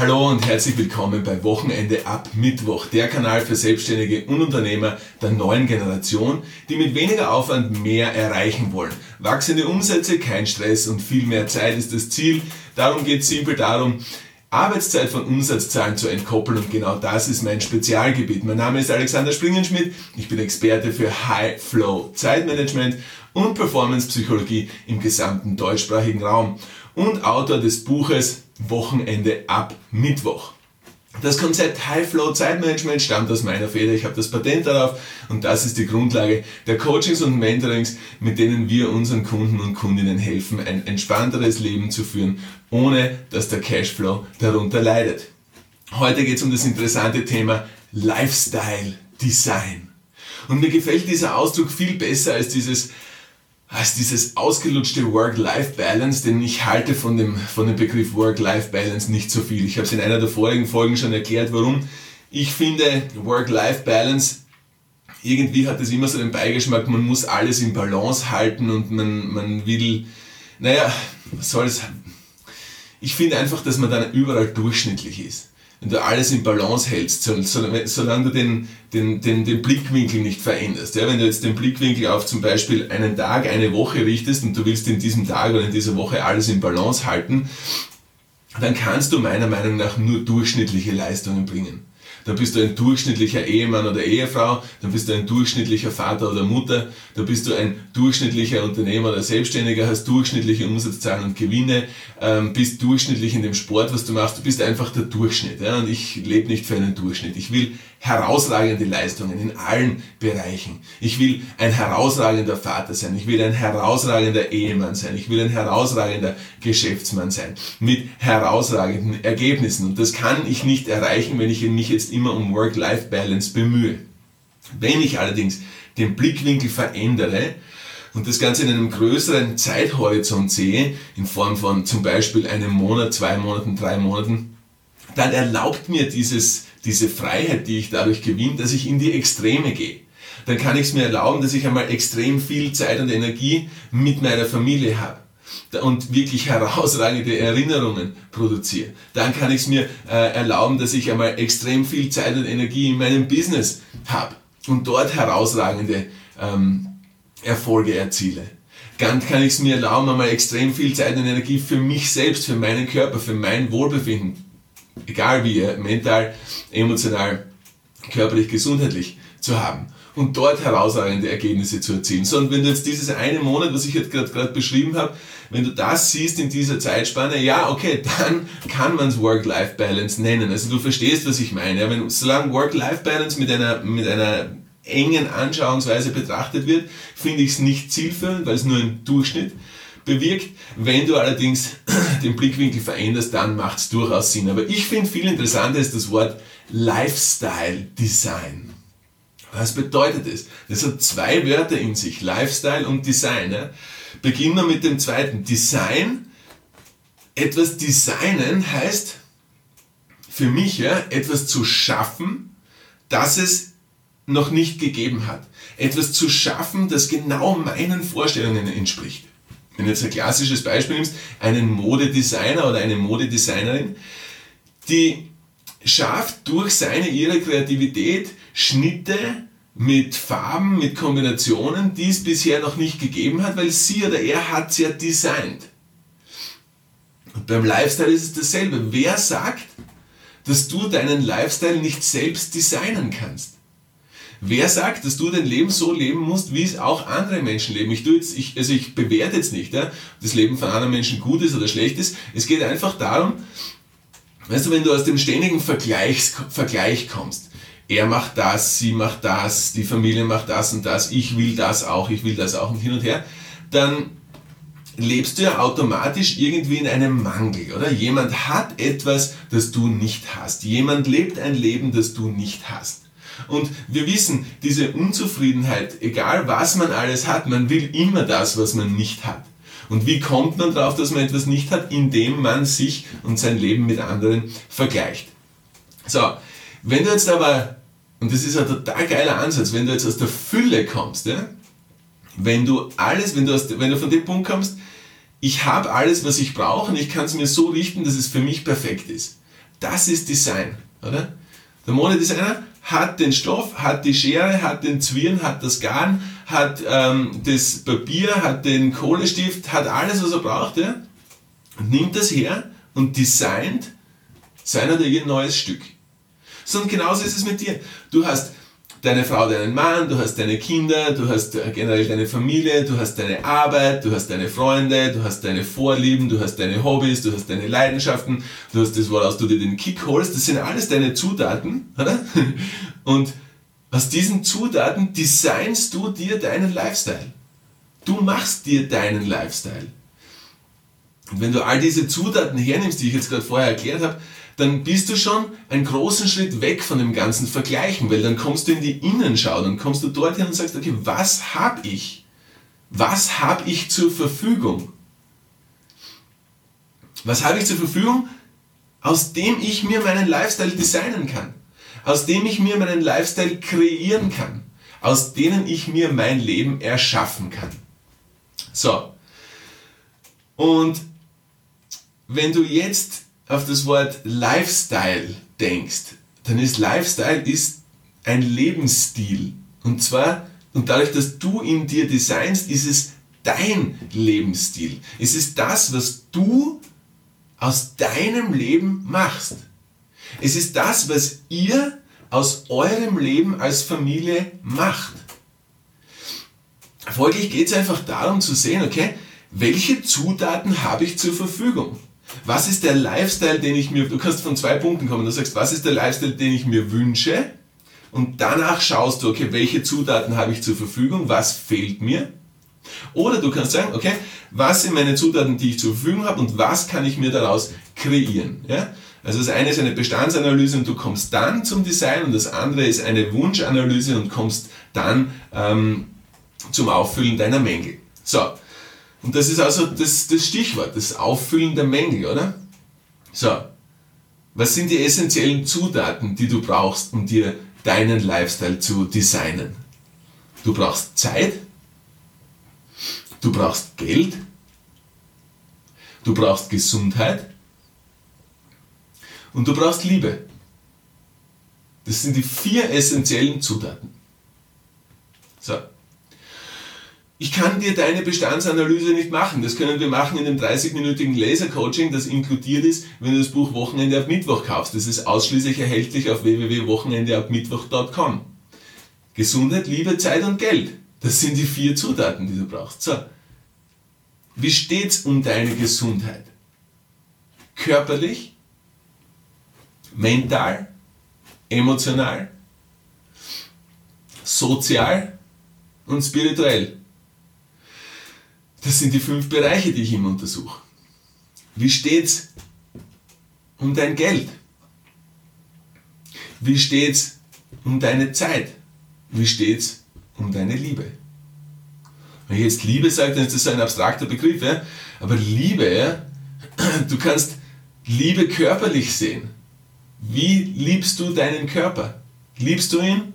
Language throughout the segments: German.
Hallo und herzlich willkommen bei Wochenende ab Mittwoch, der Kanal für Selbstständige und Unternehmer der neuen Generation, die mit weniger Aufwand mehr erreichen wollen. Wachsende Umsätze, kein Stress und viel mehr Zeit ist das Ziel. Darum geht es simpel darum, Arbeitszeit von Umsatzzahlen zu entkoppeln und genau das ist mein Spezialgebiet. Mein Name ist Alexander Springenschmidt, ich bin Experte für High Flow Zeitmanagement und Performance Psychologie im gesamten deutschsprachigen Raum und Autor des Buches Wochenende ab Mittwoch. Das Konzept High Flow Zeitmanagement stammt aus meiner Feder. Ich habe das Patent darauf und das ist die Grundlage der Coachings und Mentorings, mit denen wir unseren Kunden und Kundinnen helfen, ein entspannteres Leben zu führen, ohne dass der Cashflow darunter leidet. Heute geht es um das interessante Thema Lifestyle Design. Und mir gefällt dieser Ausdruck viel besser als dieses als dieses ausgelutschte Work-Life-Balance, denn ich halte von dem, von dem Begriff Work-Life-Balance nicht so viel. Ich habe es in einer der vorigen Folgen schon erklärt, warum. Ich finde, Work-Life-Balance, irgendwie hat es immer so den Beigeschmack, man muss alles in Balance halten und man, man will, naja, was soll es, ich finde einfach, dass man dann überall durchschnittlich ist wenn du alles in Balance hältst, solange du den, den, den, den Blickwinkel nicht veränderst. Ja, wenn du jetzt den Blickwinkel auf zum Beispiel einen Tag, eine Woche richtest und du willst in diesem Tag oder in dieser Woche alles in Balance halten, dann kannst du meiner Meinung nach nur durchschnittliche Leistungen bringen dann bist du ein durchschnittlicher Ehemann oder Ehefrau, dann bist du ein durchschnittlicher Vater oder Mutter, dann bist du ein durchschnittlicher Unternehmer oder Selbstständiger, hast durchschnittliche Umsatzzahlen und Gewinne, ähm, bist durchschnittlich in dem Sport, was du machst, du bist einfach der Durchschnitt. Ja? Und ich lebe nicht für einen Durchschnitt. Ich will herausragende Leistungen in allen Bereichen. Ich will ein herausragender Vater sein. Ich will ein herausragender Ehemann sein. Ich will ein herausragender Geschäftsmann sein. Mit herausragenden Ergebnissen. Und das kann ich nicht erreichen, wenn ich mich jetzt immer um Work-Life-Balance bemühe. Wenn ich allerdings den Blickwinkel verändere, und das Ganze in einem größeren Zeithorizont sehe, in Form von zum Beispiel einem Monat, zwei Monaten, drei Monaten, dann erlaubt mir dieses diese Freiheit, die ich dadurch gewinne, dass ich in die Extreme gehe. Dann kann ich es mir erlauben, dass ich einmal extrem viel Zeit und Energie mit meiner Familie habe und wirklich herausragende Erinnerungen produziere. Dann kann ich es mir äh, erlauben, dass ich einmal extrem viel Zeit und Energie in meinem Business habe und dort herausragende ähm, Erfolge erziele. Dann kann ich es mir erlauben, einmal extrem viel Zeit und Energie für mich selbst, für meinen Körper, für mein Wohlbefinden egal wie, mental, emotional, körperlich, gesundheitlich zu haben und dort herausragende Ergebnisse zu erzielen. So, und wenn du jetzt dieses eine Monat, was ich jetzt gerade beschrieben habe, wenn du das siehst in dieser Zeitspanne, ja, okay, dann kann man es Work-Life-Balance nennen. Also du verstehst, was ich meine. Ja, wenn, solange Work-Life-Balance mit einer, mit einer engen Anschauungsweise betrachtet wird, finde ich es nicht zielführend, weil es nur ein Durchschnitt bewirkt. Wenn du allerdings den Blickwinkel veränderst, dann macht es durchaus Sinn. Aber ich finde viel interessanter ist das Wort Lifestyle Design. Was bedeutet das? Das hat zwei Wörter in sich, Lifestyle und Design. Ja? Beginnen wir mit dem zweiten. Design. Etwas designen heißt für mich ja, etwas zu schaffen, das es noch nicht gegeben hat. Etwas zu schaffen, das genau meinen Vorstellungen entspricht. Wenn du jetzt ein klassisches Beispiel nimmst, einen Modedesigner oder eine Modedesignerin, die schafft durch seine, ihre Kreativität Schnitte mit Farben, mit Kombinationen, die es bisher noch nicht gegeben hat, weil sie oder er hat es ja designt. Und beim Lifestyle ist es dasselbe. Wer sagt, dass du deinen Lifestyle nicht selbst designen kannst? Wer sagt, dass du dein Leben so leben musst, wie es auch andere Menschen leben? Ich, tue jetzt, ich, also ich bewerte jetzt nicht, ja, das Leben von anderen Menschen gut ist oder schlecht ist. Es geht einfach darum, weißt du, wenn du aus dem ständigen Vergleichs, Vergleich kommst, er macht das, sie macht das, die Familie macht das und das, ich will das auch, ich will das auch und hin und her, dann lebst du ja automatisch irgendwie in einem Mangel, oder? Jemand hat etwas, das du nicht hast. Jemand lebt ein Leben, das du nicht hast. Und wir wissen, diese Unzufriedenheit, egal was man alles hat, man will immer das, was man nicht hat. Und wie kommt man darauf, dass man etwas nicht hat? Indem man sich und sein Leben mit anderen vergleicht. So, wenn du jetzt aber, und das ist ein total geiler Ansatz, wenn du jetzt aus der Fülle kommst, ja? wenn du alles, wenn du, aus, wenn du von dem Punkt kommst, ich habe alles, was ich brauche und ich kann es mir so richten, dass es für mich perfekt ist Das ist Design, oder? Der Modedesigner hat den Stoff, hat die Schere, hat den Zwirn, hat das Garn, hat ähm, das Papier, hat den Kohlestift, hat alles, was er braucht, ja? und nimmt das her und designt sein oder ihr neues Stück. So, und genauso ist es mit dir. Du hast deine Frau, deinen Mann, du hast deine Kinder, du hast äh, generell deine Familie, du hast deine Arbeit, du hast deine Freunde, du hast deine Vorlieben, du hast deine Hobbys, du hast deine Leidenschaften, du hast das, woraus du dir den Kick holst. Das sind alles deine Zutaten, oder? Und aus diesen Zutaten designst du dir deinen Lifestyle. Du machst dir deinen Lifestyle. Und wenn du all diese Zutaten hernimmst, die ich jetzt gerade vorher erklärt habe, dann bist du schon einen großen Schritt weg von dem ganzen Vergleichen, weil dann kommst du in die Innenschau, dann kommst du dorthin und sagst, okay, was habe ich? Was habe ich zur Verfügung? Was habe ich zur Verfügung, aus dem ich mir meinen Lifestyle designen kann? Aus dem ich mir meinen Lifestyle kreieren kann? Aus denen ich mir mein Leben erschaffen kann? So. Und wenn du jetzt auf das Wort Lifestyle denkst, dann ist Lifestyle ist ein Lebensstil. Und zwar, und dadurch, dass du in dir designst, ist es dein Lebensstil. Es ist das, was du aus deinem Leben machst. Es ist das, was ihr aus eurem Leben als Familie macht. Folglich geht es einfach darum zu sehen, okay, welche Zutaten habe ich zur Verfügung? Was ist der Lifestyle, den ich mir, du kannst von zwei Punkten kommen, du sagst, was ist der Lifestyle, den ich mir wünsche? Und danach schaust du, okay, welche Zutaten habe ich zur Verfügung, was fehlt mir? Oder du kannst sagen, okay, was sind meine Zutaten, die ich zur Verfügung habe und was kann ich mir daraus kreieren? Ja? Also das eine ist eine Bestandsanalyse und du kommst dann zum Design und das andere ist eine Wunschanalyse und kommst dann ähm, zum Auffüllen deiner Mängel. So, und das ist also das, das Stichwort, das Auffüllen der Mängel, oder? So, was sind die essentiellen Zutaten, die du brauchst, um dir deinen Lifestyle zu designen? Du brauchst Zeit, du brauchst Geld, du brauchst Gesundheit und du brauchst Liebe. Das sind die vier essentiellen Zutaten. So, ich kann dir deine Bestandsanalyse nicht machen. Das können wir machen in dem 30-minütigen Laser-Coaching, das inkludiert ist, wenn du das Buch Wochenende ab Mittwoch kaufst. Das ist ausschließlich erhältlich auf www.wochenendeabmittwoch.com. Gesundheit, Liebe, Zeit und Geld. Das sind die vier Zutaten, die du brauchst. So. Wie steht's um deine Gesundheit? Körperlich, mental, emotional, sozial und spirituell. Das sind die fünf Bereiche, die ich immer untersuche. Wie steht's um dein Geld? Wie steht's um deine Zeit? Wie steht's um deine Liebe? Wenn ich jetzt Liebe sage, dann ist das ein abstrakter Begriff, ja? aber Liebe, ja? du kannst Liebe körperlich sehen. Wie liebst du deinen Körper? Liebst du ihn?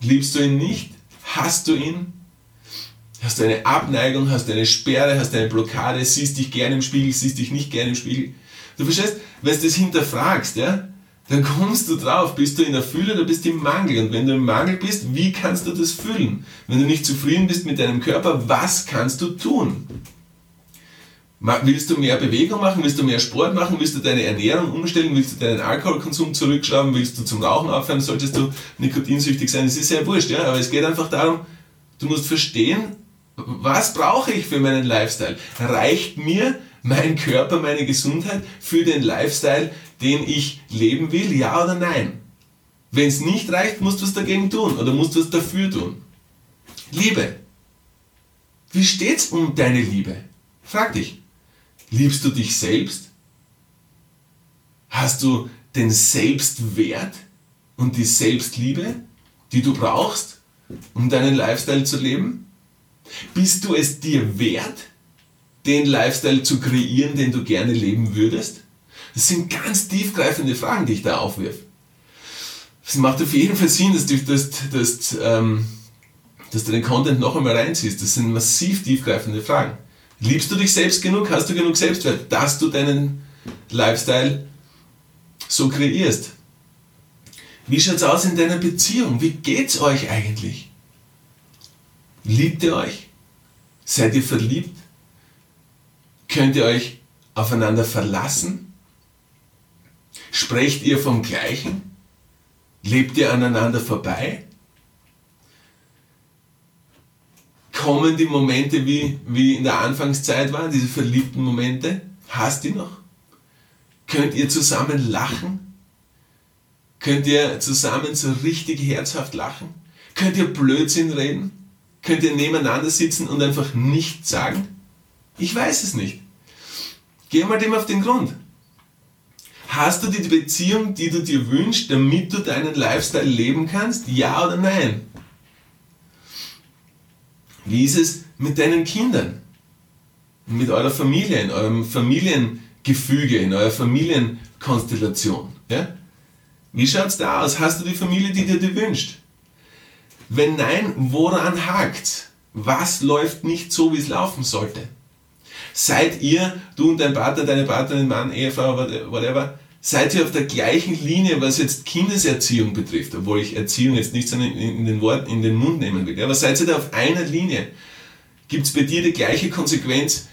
Liebst du ihn nicht? Hast du ihn? Hast du eine Abneigung, hast du eine Sperre, hast du eine Blockade, siehst dich gerne im Spiegel, siehst dich nicht gerne im Spiegel. Du verstehst, wenn du das hinterfragst, ja, dann kommst du drauf, bist du in der Fülle oder bist du im Mangel. Und wenn du im Mangel bist, wie kannst du das fühlen? Wenn du nicht zufrieden bist mit deinem Körper, was kannst du tun? Willst du mehr Bewegung machen? Willst du mehr Sport machen? Willst du deine Ernährung umstellen? Willst du deinen Alkoholkonsum zurückschrauben? Willst du zum Rauchen aufhören? Solltest du nikotinsüchtig sein? Es ist sehr wurscht, ja? aber es geht einfach darum, du musst verstehen, was brauche ich für meinen Lifestyle? Reicht mir mein Körper, meine Gesundheit für den Lifestyle, den ich leben will? Ja oder nein? Wenn es nicht reicht, musst du was dagegen tun oder musst du was dafür tun. Liebe. Wie steht's um deine Liebe? Frag dich. Liebst du dich selbst? Hast du den Selbstwert und die Selbstliebe, die du brauchst, um deinen Lifestyle zu leben? Bist du es dir wert, den Lifestyle zu kreieren, den du gerne leben würdest? Das sind ganz tiefgreifende Fragen, die ich da aufwirf. Es macht auf jeden Fall Sinn, dass du, dass, dass, ähm, dass du den Content noch einmal reinziehst. Das sind massiv tiefgreifende Fragen. Liebst du dich selbst genug? Hast du genug Selbstwert, dass du deinen Lifestyle so kreierst. Wie schaut es aus in deiner Beziehung? Wie geht's euch eigentlich? Liebt ihr euch? Seid ihr verliebt? Könnt ihr euch aufeinander verlassen? Sprecht ihr vom Gleichen? Lebt ihr aneinander vorbei? Kommen die Momente wie, wie in der Anfangszeit waren, diese verliebten Momente? Hast die noch? Könnt ihr zusammen lachen? Könnt ihr zusammen so richtig herzhaft lachen? Könnt ihr Blödsinn reden? Könnt ihr nebeneinander sitzen und einfach nichts sagen? Ich weiß es nicht. Geh mal dem auf den Grund. Hast du die Beziehung, die du dir wünschst, damit du deinen Lifestyle leben kannst? Ja oder nein? Wie ist es mit deinen Kindern? Mit eurer Familie, in eurem Familiengefüge, in eurer Familienkonstellation? Ja? Wie schaut es da aus? Hast du die Familie, die dir die wünscht? Wenn nein, woran hakt? Was läuft nicht so, wie es laufen sollte? Seid ihr, du und dein Partner, deine Partnerin, Mann, Ehefrau, whatever, seid ihr auf der gleichen Linie, was jetzt Kindeserziehung betrifft, obwohl ich Erziehung jetzt nicht so in den Worten, in den Mund nehmen will. Aber seid ihr da auf einer Linie? Gibt es bei dir die gleiche Konsequenz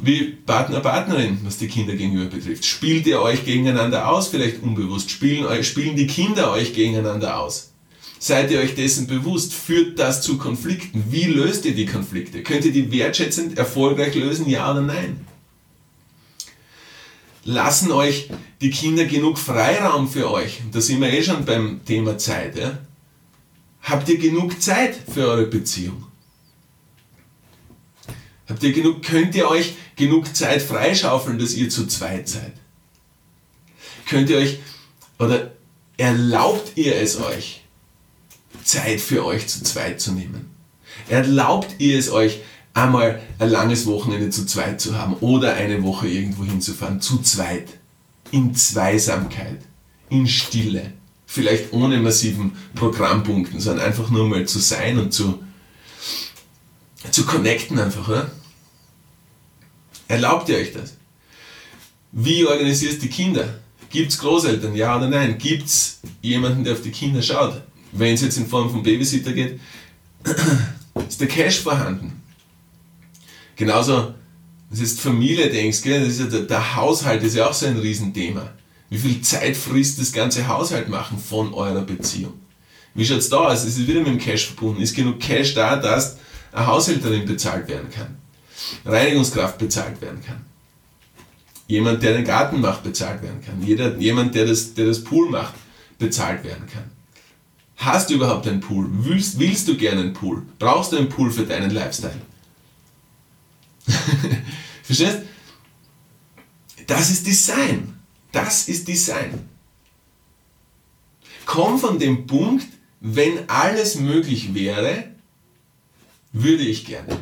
wie Partner, Partnerin, was die Kinder gegenüber betrifft? Spielt ihr euch gegeneinander aus, vielleicht unbewusst? Spielen, spielen die Kinder euch gegeneinander aus? Seid ihr euch dessen bewusst? Führt das zu Konflikten? Wie löst ihr die Konflikte? Könnt ihr die wertschätzend erfolgreich lösen, ja oder nein? Lassen euch die Kinder genug Freiraum für euch? Da sind wir eh schon beim Thema Zeit. Ja? Habt ihr genug Zeit für eure Beziehung? Habt ihr genug, könnt ihr euch genug Zeit freischaufeln, dass ihr zu zweit seid? Könnt ihr euch, oder erlaubt ihr es euch, Zeit für euch zu zweit zu nehmen? Erlaubt ihr es euch, einmal ein langes Wochenende zu zweit zu haben oder eine Woche irgendwo hinzufahren, zu zweit, in Zweisamkeit, in Stille, vielleicht ohne massiven Programmpunkten, sondern einfach nur mal zu sein und zu, zu connecten einfach, oder? Erlaubt ihr euch das? Wie organisierst du die Kinder? Gibt es Großeltern, ja oder nein? Gibt es jemanden, der auf die Kinder schaut? Wenn es jetzt in Form von Babysitter geht, ist der Cash vorhanden. Genauso, das ist Familie, denkst du, ja der, der Haushalt ist ja auch so ein Riesenthema. Wie viel Zeit frisst das ganze Haushalt machen von eurer Beziehung? Wie schaut es da aus? Es ist wieder mit dem Cash verbunden. Ist genug Cash da, dass eine Haushälterin bezahlt werden kann? Reinigungskraft bezahlt werden kann? Jemand, der den Garten macht, bezahlt werden kann? Jeder, jemand, der das, der das Pool macht, bezahlt werden kann? Hast du überhaupt einen Pool? Willst, willst du gerne einen Pool? Brauchst du einen Pool für deinen Lifestyle? Verstehst? Das ist Design. Das ist Design. Komm von dem Punkt, wenn alles möglich wäre, würde ich gerne.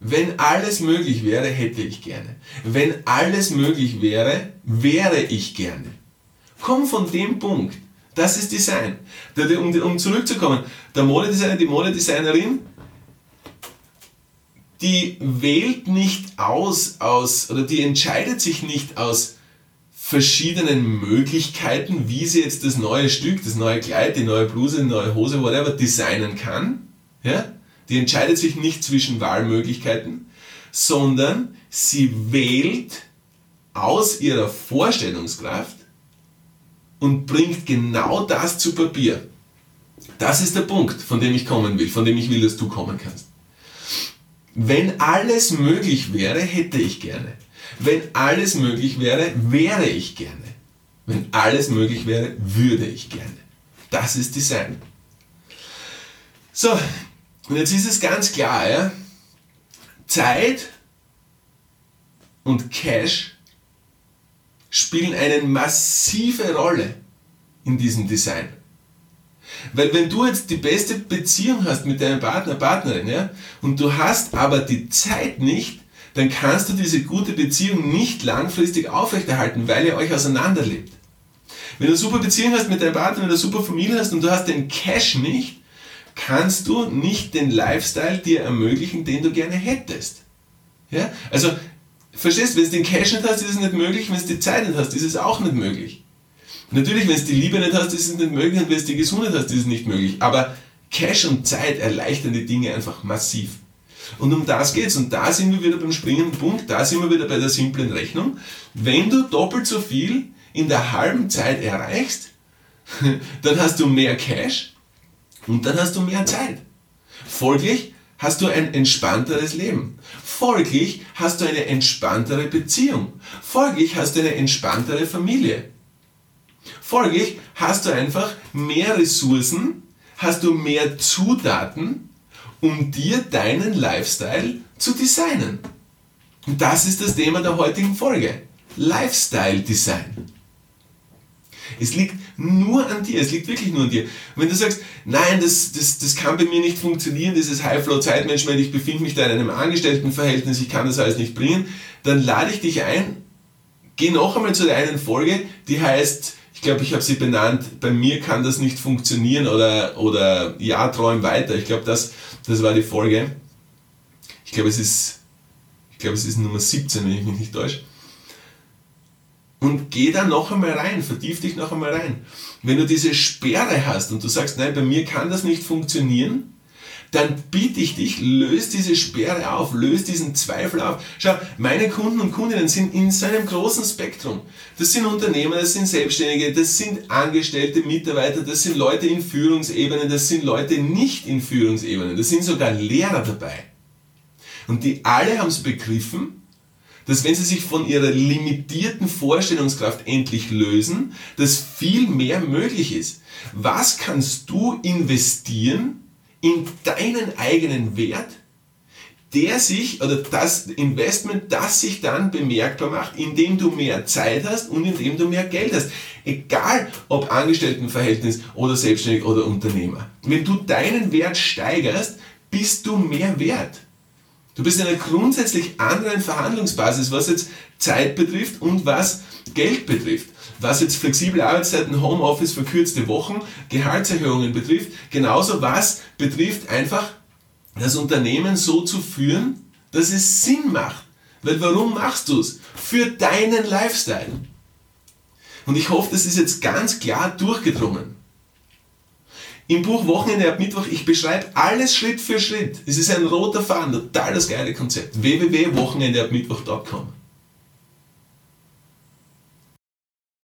Wenn alles möglich wäre, hätte ich gerne. Wenn alles möglich wäre, wäre ich gerne. Komm von dem Punkt. Das ist Design. Um, um zurückzukommen, der Modedesigner, die Modedesignerin, die wählt nicht aus, aus, oder die entscheidet sich nicht aus verschiedenen Möglichkeiten, wie sie jetzt das neue Stück, das neue Kleid, die neue Bluse, die neue Hose, whatever, designen kann. Ja? Die entscheidet sich nicht zwischen Wahlmöglichkeiten, sondern sie wählt aus ihrer Vorstellungskraft und bringt genau das zu Papier. Das ist der Punkt, von dem ich kommen will, von dem ich will, dass du kommen kannst. Wenn alles möglich wäre, hätte ich gerne. Wenn alles möglich wäre, wäre ich gerne. Wenn alles möglich wäre, würde ich gerne. Das ist Design. So, und jetzt ist es ganz klar, ja? Zeit und Cash spielen eine massive Rolle in diesem Design. Weil wenn du jetzt die beste Beziehung hast mit deinem Partner, Partnerin, ja, und du hast aber die Zeit nicht, dann kannst du diese gute Beziehung nicht langfristig aufrechterhalten, weil ihr euch auseinanderlebt. Wenn du eine super Beziehung hast mit deinem Partner, wenn du eine super Familie hast und du hast den Cash nicht, kannst du nicht den Lifestyle dir ermöglichen, den du gerne hättest. Ja? Also, verstehst du, wenn du den Cash nicht hast, ist es nicht möglich, wenn du die Zeit nicht hast, ist es auch nicht möglich. Natürlich, wenn du die Liebe nicht hast, ist es nicht möglich und wenn du die Gesundheit hast, ist es nicht möglich. Aber Cash und Zeit erleichtern die Dinge einfach massiv. Und um das geht's. Und da sind wir wieder beim springenden Punkt, da sind wir wieder bei der simplen Rechnung. Wenn du doppelt so viel in der halben Zeit erreichst, dann hast du mehr Cash und dann hast du mehr Zeit. Folglich hast du ein entspannteres Leben. Folglich hast du eine entspanntere Beziehung. Folglich hast du eine entspanntere Familie. Folglich hast du einfach mehr Ressourcen, hast du mehr Zutaten, um dir deinen Lifestyle zu designen. Und das ist das Thema der heutigen Folge. Lifestyle Design. Es liegt nur an dir, es liegt wirklich nur an dir. Und wenn du sagst, nein, das, das, das kann bei mir nicht funktionieren, dieses High-Flow-Zeitmanagement, ich befinde mich da in einem Angestelltenverhältnis, ich kann das alles nicht bringen, dann lade ich dich ein, geh noch einmal zu der einen Folge, die heißt, ich glaube, ich habe sie benannt, bei mir kann das nicht funktionieren oder, oder ja, träum weiter. Ich glaube, das, das war die Folge. Ich glaube, es ist, ich glaube, es ist Nummer 17, wenn ich mich nicht täusche. Und geh da noch einmal rein, vertief dich noch einmal rein. Wenn du diese Sperre hast und du sagst, nein, bei mir kann das nicht funktionieren, dann bitte ich dich, löst diese Sperre auf, löst diesen Zweifel auf. Schau, meine Kunden und Kundinnen sind in seinem großen Spektrum. Das sind Unternehmer, das sind Selbstständige, das sind angestellte Mitarbeiter, das sind Leute in Führungsebenen, das sind Leute nicht in Führungsebenen, das sind sogar Lehrer dabei. Und die alle haben es begriffen, dass wenn sie sich von ihrer limitierten Vorstellungskraft endlich lösen, dass viel mehr möglich ist. Was kannst du investieren in deinen eigenen Wert, der sich, oder das Investment, das sich dann bemerkbar macht, indem du mehr Zeit hast und indem du mehr Geld hast. Egal ob Angestelltenverhältnis oder selbstständig oder Unternehmer. Wenn du deinen Wert steigerst, bist du mehr wert. Du bist in einer grundsätzlich anderen Verhandlungsbasis, was jetzt Zeit betrifft und was Geld betrifft. Was jetzt flexible Arbeitszeiten, Homeoffice, verkürzte Wochen, Gehaltserhöhungen betrifft, genauso was betrifft einfach das Unternehmen so zu führen, dass es Sinn macht. Weil warum machst du es? Für deinen Lifestyle. Und ich hoffe, das ist jetzt ganz klar durchgedrungen. Im Buch Wochenende ab Mittwoch, ich beschreibe alles Schritt für Schritt. Es ist ein roter Faden, total das geile Konzept. www.wochenendeabmittwoch.com